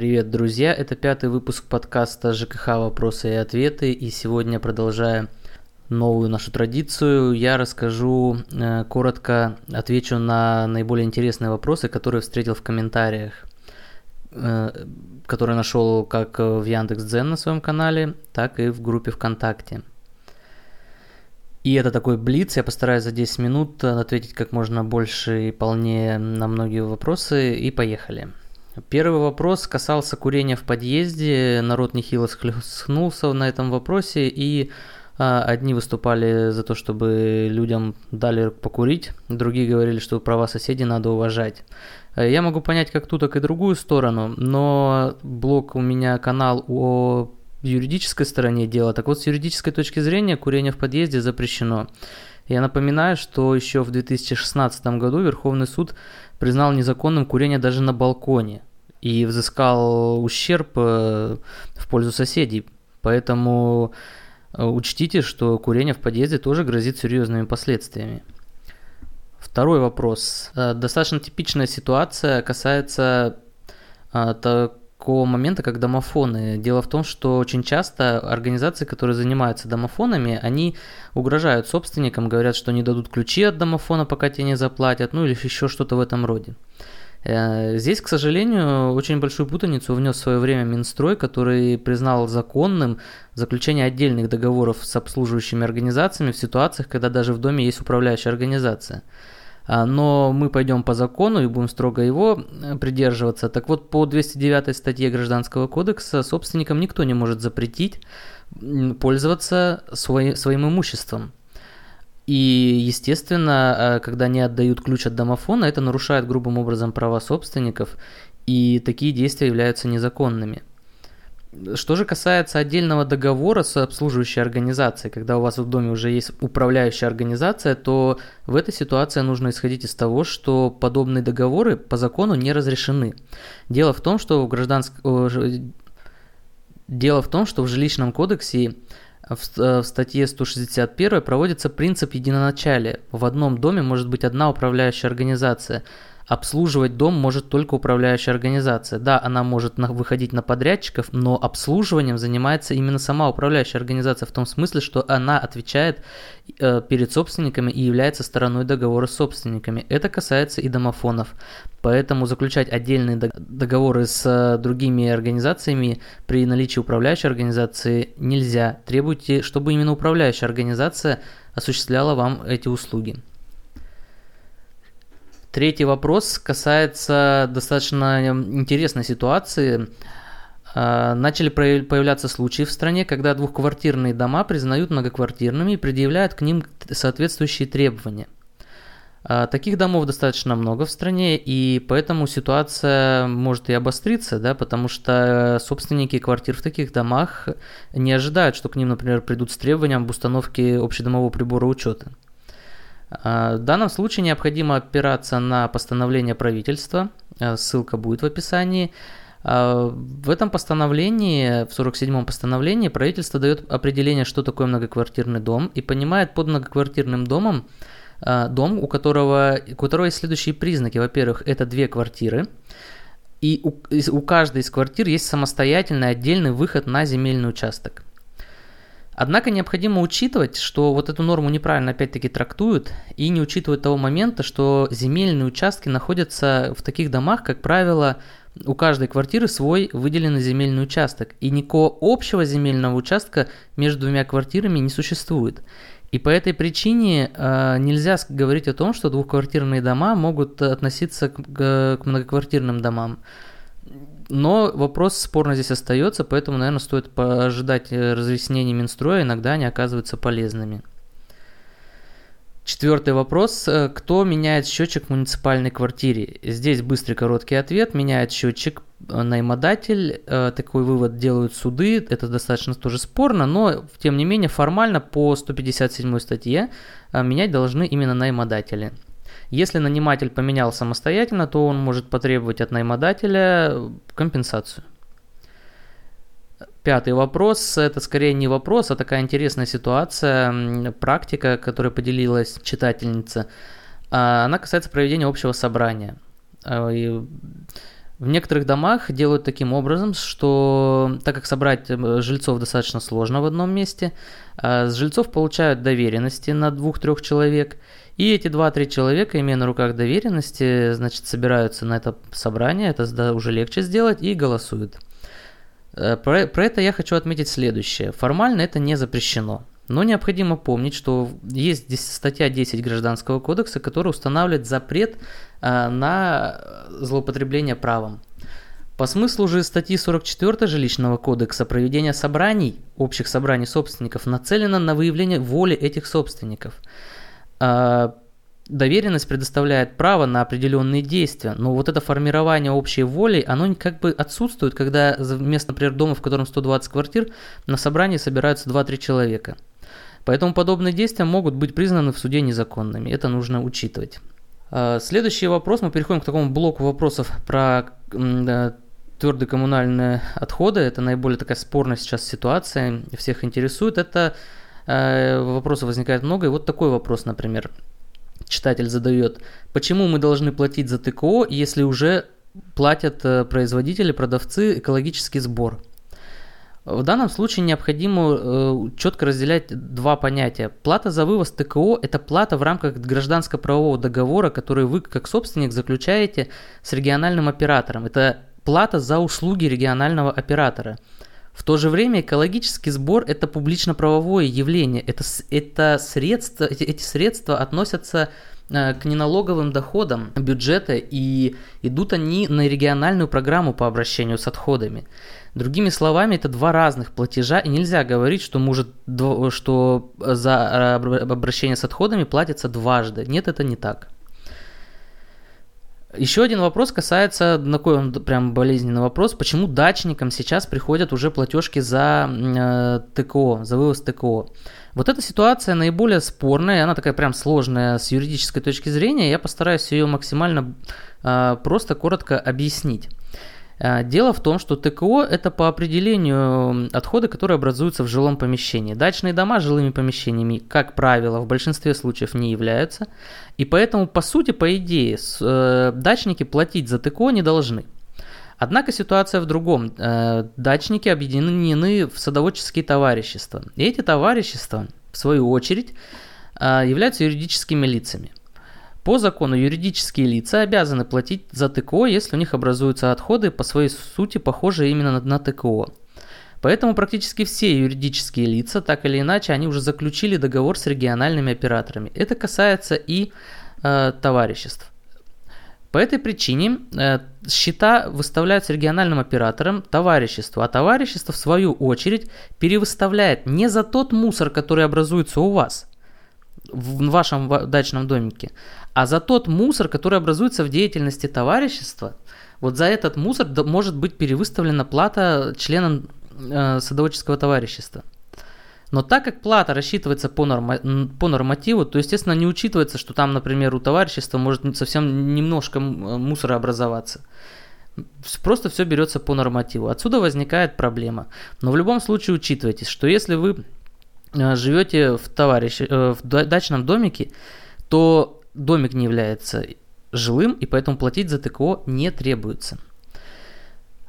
Привет, друзья! Это пятый выпуск подкаста ЖКХ «Вопросы и ответы», и сегодня, продолжая новую нашу традицию, я расскажу, э, коротко отвечу на наиболее интересные вопросы, которые встретил в комментариях, э, которые нашел как в Яндекс.Дзен на своем канале, так и в группе ВКонтакте. И это такой блиц, я постараюсь за 10 минут ответить как можно больше и полнее на многие вопросы, и поехали. Первый вопрос касался курения в подъезде. Народ нехило схлестнулся на этом вопросе, и а, одни выступали за то, чтобы людям дали покурить, другие говорили, что права соседей надо уважать. Э, я могу понять как ту, так и другую сторону, но блог у меня канал о юридической стороне дела. Так вот, с юридической точки зрения курение в подъезде запрещено. Я напоминаю, что еще в 2016 году Верховный суд признал незаконным курение даже на балконе и взыскал ущерб э, в пользу соседей. Поэтому э, учтите, что курение в подъезде тоже грозит серьезными последствиями. Второй вопрос. Э, достаточно типичная ситуация касается такого момента, как домофоны. Дело в том, что очень часто организации, которые занимаются домофонами, они угрожают собственникам, говорят, что не дадут ключи от домофона, пока те не заплатят, ну или еще что-то в этом роде. Э, здесь, к сожалению, очень большую путаницу внес в свое время Минстрой, который признал законным заключение отдельных договоров с обслуживающими организациями в ситуациях, когда даже в доме есть управляющая организация. А, но мы пойдем по закону и будем строго его э, придерживаться. Так вот, по 209 статье Гражданского кодекса собственникам никто не может запретить пользоваться свой, своим имуществом. И, естественно, э, когда они отдают ключ от домофона, это нарушает грубым образом права собственников, и такие действия являются незаконными. Что же касается отдельного договора с обслуживающей организацией, когда у вас в доме уже есть управляющая организация, то в этой ситуации нужно исходить из того, что подобные договоры по закону не разрешены. Дело в том, что в гражданском Дело в том, что в жилищном кодексе в статье 161 проводится принцип единоначалия. В одном доме может быть одна управляющая организация – обслуживать дом может только управляющая организация. Да, она может на, выходить на подрядчиков, но обслуживанием занимается именно сама управляющая организация в том смысле, что она отвечает э, перед собственниками и является стороной договора с собственниками. Это касается и домофонов. Поэтому заключать отдельные договоры с э, другими организациями при наличии управляющей организации нельзя. Требуйте, чтобы именно управляющая организация осуществляла вам эти услуги. Третий вопрос касается достаточно интересной ситуации. А, начали появляться случаи в стране, когда двухквартирные дома признают многоквартирными и предъявляют к ним соответствующие требования. А, таких домов достаточно много в стране, и поэтому ситуация может и обостриться, да, потому что собственники квартир в таких домах не ожидают, что к ним, например, придут с требованием об установке общедомового прибора учета. А, в данном случае необходимо опираться на постановление правительства, а, ссылка будет в описании. А, в этом постановлении, в 47-м постановлении, правительство дает определение, что такое многоквартирный дом, и понимает под многоквартирным домом дом, у которого, у которого есть следующие признаки. Во-первых, это две квартиры, и у, у каждой из квартир есть самостоятельный отдельный выход на земельный участок. Однако необходимо учитывать, что вот эту норму неправильно опять-таки трактуют и не учитывают того момента, что земельные участки находятся в таких домах, как правило, у каждой квартиры свой выделенный земельный участок, и никакого общего земельного участка между двумя квартирами не существует. И по этой причине э, нельзя говорить о том, что двухквартирные дома могут относиться к, к многоквартирным домам. Но вопрос спорно здесь остается, поэтому, наверное, стоит ожидать э, разъяснений Минстроя, иногда они оказываются полезными. Четвертый вопрос. Э, кто меняет счетчик в муниципальной квартире? Здесь быстрый короткий ответ. Меняет счетчик э, наимодатель. Такой вывод делают суды. Это достаточно тоже спорно, но тем не менее формально по 157 статье менять должны именно наимодатели. Если наниматель поменял самостоятельно, то он может потребовать от наймодателя компенсацию. Пятый вопрос, это скорее не вопрос, а такая интересная ситуация, практика, которой поделилась читательница. А, она касается проведения общего собрания. В некоторых домах делают таким образом, что так как собрать э, жильцов достаточно сложно в одном месте, с жильцов получают доверенности на двух-трех человек, и эти два-три человека, имея на руках доверенности, значит, собираются на это собрание, это уже легче сделать, и голосуют. Про, про это я хочу отметить следующее. Формально это не запрещено. Но необходимо помнить, что есть статья 10 Гражданского кодекса, которая устанавливает запрет э, на злоупотребление правом. По смыслу же статьи 44 Жилищного кодекса проведение собраний, общих собраний собственников, нацелено на выявление воли этих собственников. Э, доверенность предоставляет право на определенные действия, но вот это формирование общей воли, оно как бы отсутствует, когда вместо, например, дома, в котором 120 квартир, на собрании собираются 2-3 человека – Поэтому подобные действия могут быть признаны в суде незаконными. Это нужно учитывать. А, следующий вопрос. Мы переходим к такому блоку вопросов про твердые коммунальные отходы. Это наиболее такая спорная сейчас ситуация. Всех интересует. Это а, вопросов возникает много. И вот такой вопрос, например, читатель задает. Почему мы должны платить за ТКО, если уже платят э, производители, продавцы экологический сбор? В данном случае необходимо э, четко разделять два понятия. Плата за вывоз ТКО – это плата в рамках гражданско-правового договора, который вы как собственник заключаете с региональным оператором. Это плата за услуги регионального оператора. В то же время экологический сбор – это публично-правовое явление. Это, это средства, эти, эти средства относятся э, к неналоговым доходам бюджета и идут они на региональную программу по обращению с отходами. Другими словами, это два разных платежа, и нельзя говорить, что может, что за обращение с отходами платится дважды. Нет, это не так. Еще один вопрос касается, такой он прям болезненный вопрос, почему дачникам сейчас приходят уже платежки за э, ТКО, за вывоз ТКО. Вот эта ситуация наиболее спорная, она такая прям сложная с юридической точки зрения, я постараюсь ее максимально э, просто, коротко объяснить. А, дело в том, что ТКО – это по определению отходы, которые образуются в жилом помещении. Дачные дома жилыми помещениями, как правило, в большинстве случаев не являются. И поэтому, по сути, по идее, э, дачники платить за ТКО не должны. Однако ситуация в другом. Э, дачники объединены в садоводческие товарищества. И эти товарищества, в свою очередь, э, являются юридическими лицами. По закону юридические лица обязаны платить за ТКО, если у них образуются отходы по своей сути похожие именно на, ТКО. Поэтому практически все юридические лица, так или иначе, они уже заключили договор с региональными операторами. Это касается и э, товариществ. По этой причине э, счета выставляются региональным оператором товариществу, а товарищество в свою очередь перевыставляет не за тот мусор, который образуется у вас в вашем дачном домике, а за тот мусор, который образуется в деятельности товарищества, вот за этот мусор может быть перевыставлена плата членам э, садоводческого товарищества. Но так как плата рассчитывается по, норма, по нормативу, то, естественно, не учитывается, что там, например, у товарищества может совсем немножко мусора образоваться. Просто все берется по нормативу. Отсюда возникает проблема. Но в любом случае учитывайте, что если вы э, живете в, товарищ, э, в дачном домике, то домик не является жилым, и поэтому платить за ТКО не требуется.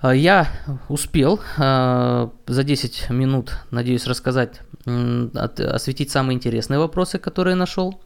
А, я успел за 10 минут, надеюсь, рассказать, осветить самые интересные вопросы, которые нашел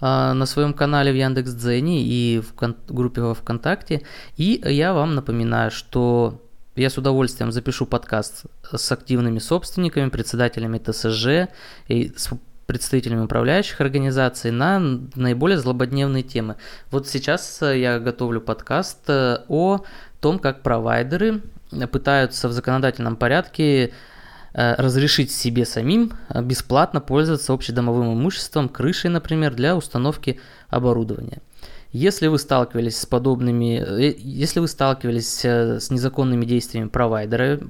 на своем канале в Яндекс.Дзене и в группе во Вконтакте. И я вам напоминаю, что я с удовольствием запишу подкаст с активными собственниками, председателями ТСЖ и с представителями управляющих организаций на наиболее злободневные темы. Вот сейчас э, я готовлю подкаст э, о том, как провайдеры пытаются в законодательном порядке э, разрешить себе самим бесплатно пользоваться общедомовым имуществом, крышей, например, для установки оборудования. Если вы сталкивались с подобными, если вы сталкивались с незаконными действиями провайдера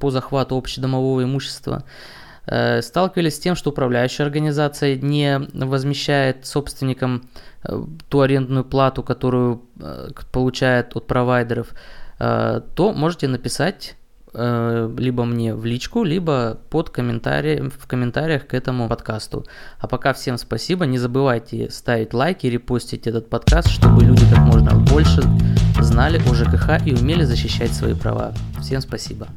по захвату общедомового имущества, Э, сталкивались с тем, что управляющая организация не возмещает собственникам э, ту арендную плату, которую э, получает от провайдеров, то можете написать либо мне в личку, либо под комментарии, в комментариях к этому подкасту. А пока всем спасибо. Не забывайте ставить лайки, репостить этот подкаст, чтобы люди как можно больше знали о ЖКХ и умели защищать свои права. Всем спасибо.